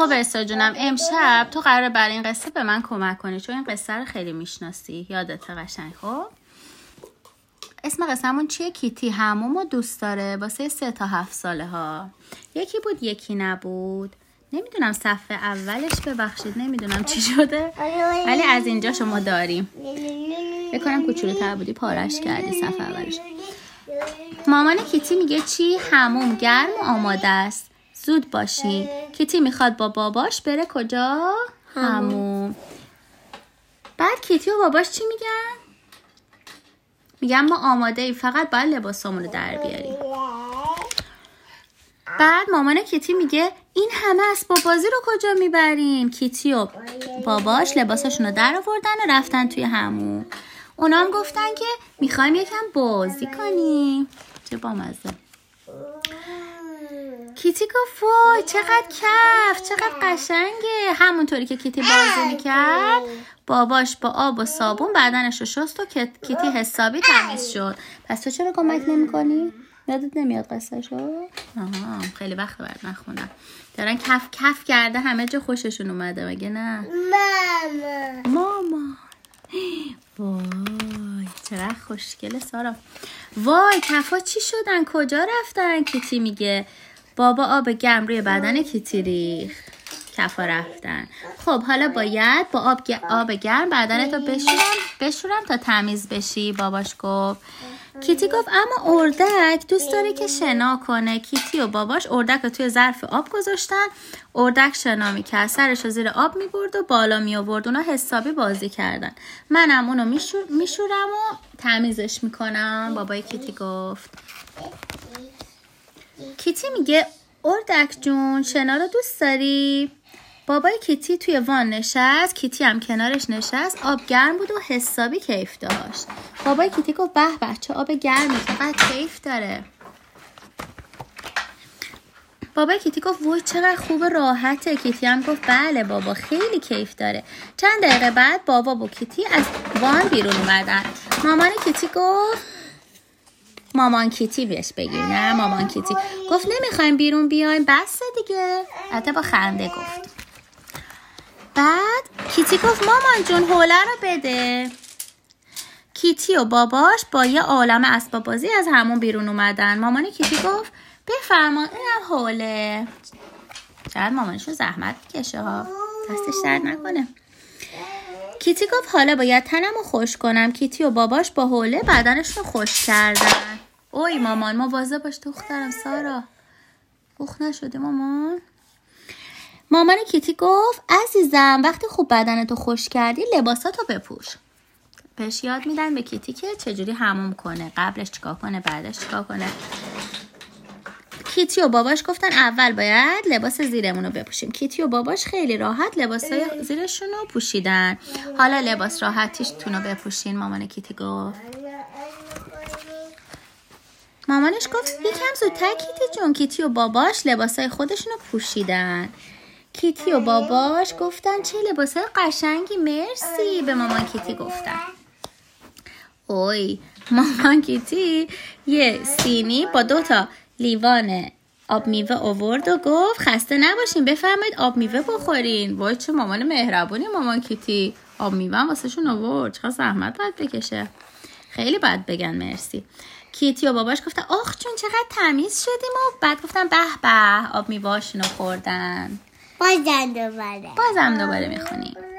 خب اسا جونم امشب تو قراره برای این قصه به من کمک کنی چون این قصه رو خیلی می‌شناسی. یادت قشنگ خب؟ اسم قصهمون چیه؟ کیتی هموم و دوست داره واسه سه تا هفت ساله ها یکی بود یکی نبود. نمی‌دونم صفحه اولش ببخشید نمی‌دونم چی شده. ولی از اینجا شما داریم. بکنم کوچولو بودی پارش کردی صفحه اولش. مامان کیتی میگه چی؟ هموم گرم و آماده است. زود باشین کیتی می‌خواد با باباش بره کجا؟ هموم بعد کیتی و باباش چی میگن؟ میگن ما آماده ای فقط باید لباسامون رو در بیاریم. بعد مامان کیتی میگه این همه اسباب بازی رو کجا می‌برین کیتی و باباش لباساشون رو در آوردن و رفتن توی همون. اونا هم گفتن که می‌خوایم یکم بازی کنیم. چه بامزه. کیتی گفت وای چقدر کف چقدر قشنگه. همونطوری که کیتی بازی می‌کرد باباش با آب و صابون بدنش رو شست و کیتی حسابی تمیز شد. پس تو چرا کمک نمی‌کنی؟ یادت نمیاد قصه شو؟ آها خیلی وقت بعد نخوندم دارن کف کف کرده همه جا خوششون اومده مگه نه؟ ماما. ماما. وای چقدر خوشگله سارا. وای کفا چی شدن؟ کجا رفتن؟ کیتی میگه. بابا آب گرم روی بدن کیتی ریخ کفا رفتن. خب حالا باید با آب, آب گرم بدنتو بشورم بشورم تا تمیز بشی باباش گفت. کیتی گفت اما اردک دوست داره که شنا کنه. کیتی و باباش اردک رو توی ظرف آب گذاشتن. اردک شنا می‌کرد. سرش رو زیر آب می‌برد و بالا می آورد اونا حسابی بازی کردن. منم اونو میشورم و تمیزش می‌کنم بابای کیتی گفت. کیتی میگه اردک جون شنا رو دوست داری؟ بابای کیتی توی وان نشست کیتی هم کنارش نشست آب گرم بود و حسابی کیف داشت. بابای کیتی گفت به بچه آب گرمی چقدر کیف داره. بابای کیتی گفت وای چقدر خوب راحته. کیتی هم گفت بله بابا خیلی کیف داره. چند دقیقه بعد بابا و کیتی از وان بیرون اومدن. مامان کیتی گفت مامان کیتی بهش بگیر. نه مامان کیتی. گفت نمی‌خوایم بیرون بیایم. بس دیگه. حتی با خنده گفت. بعد کیتی گفت مامان جون حوله رو بده. کیتی و باباش با یه عالم اسباب بازی از همون بیرون اومدن. مامان کیتی گفت بفرما اینم حوله. شاید مامانشون زحمت کشه ها. دستش درد نکنه. کیتی گفت حالا باید تنم رو خوش کنم. کیتی و باباش با حوله بدنش رو خوش کردن. اوی مامان مواظب باش دخترم سارا. بخ نشده مامان. مامان کیتی گفت عزیزم وقتی خوب بدنتو خوش کردی لباساتو بپوش. بهش یاد میدن به کیتی که چجوری هموم کنه قبلش چیکار کنه بعدش چیکار کنه. کیتی و باباش گفتن اول باید لباس زیرمون رو بپوشیم. کیتی و باباش خیلی راحت لباس زیرشون رو پوشیدن. حالا لباس راحتیش تونو بپوشین مامان کیتی گفت. مامانش گفت یکم زودتر کیتی جون کیتی و باباش لباسای خودشون رو پوشیدن. کیتی و باباش گفتن چه لباسای قشنگی مرسی به مامان کیتی گفتن. اوی مامان کیتی یه سینی با دو تا لیوان آب میوه آورد و گفت خسته نباشین بفرمایید آب میوه بخورین. وای چه مامان مهربونی مامان کیتی. آب میوه هم واسه شون آورد. چقدر زحمت باید بکشه. خیلی بد بگن مرسی. کیتی و باباش گفتن آخ چون چقدر تمیز شدیم و بعد گفتن به به آب میوهاشونو خوردن. بازم دوباره. بازم دوباره می‌خونیم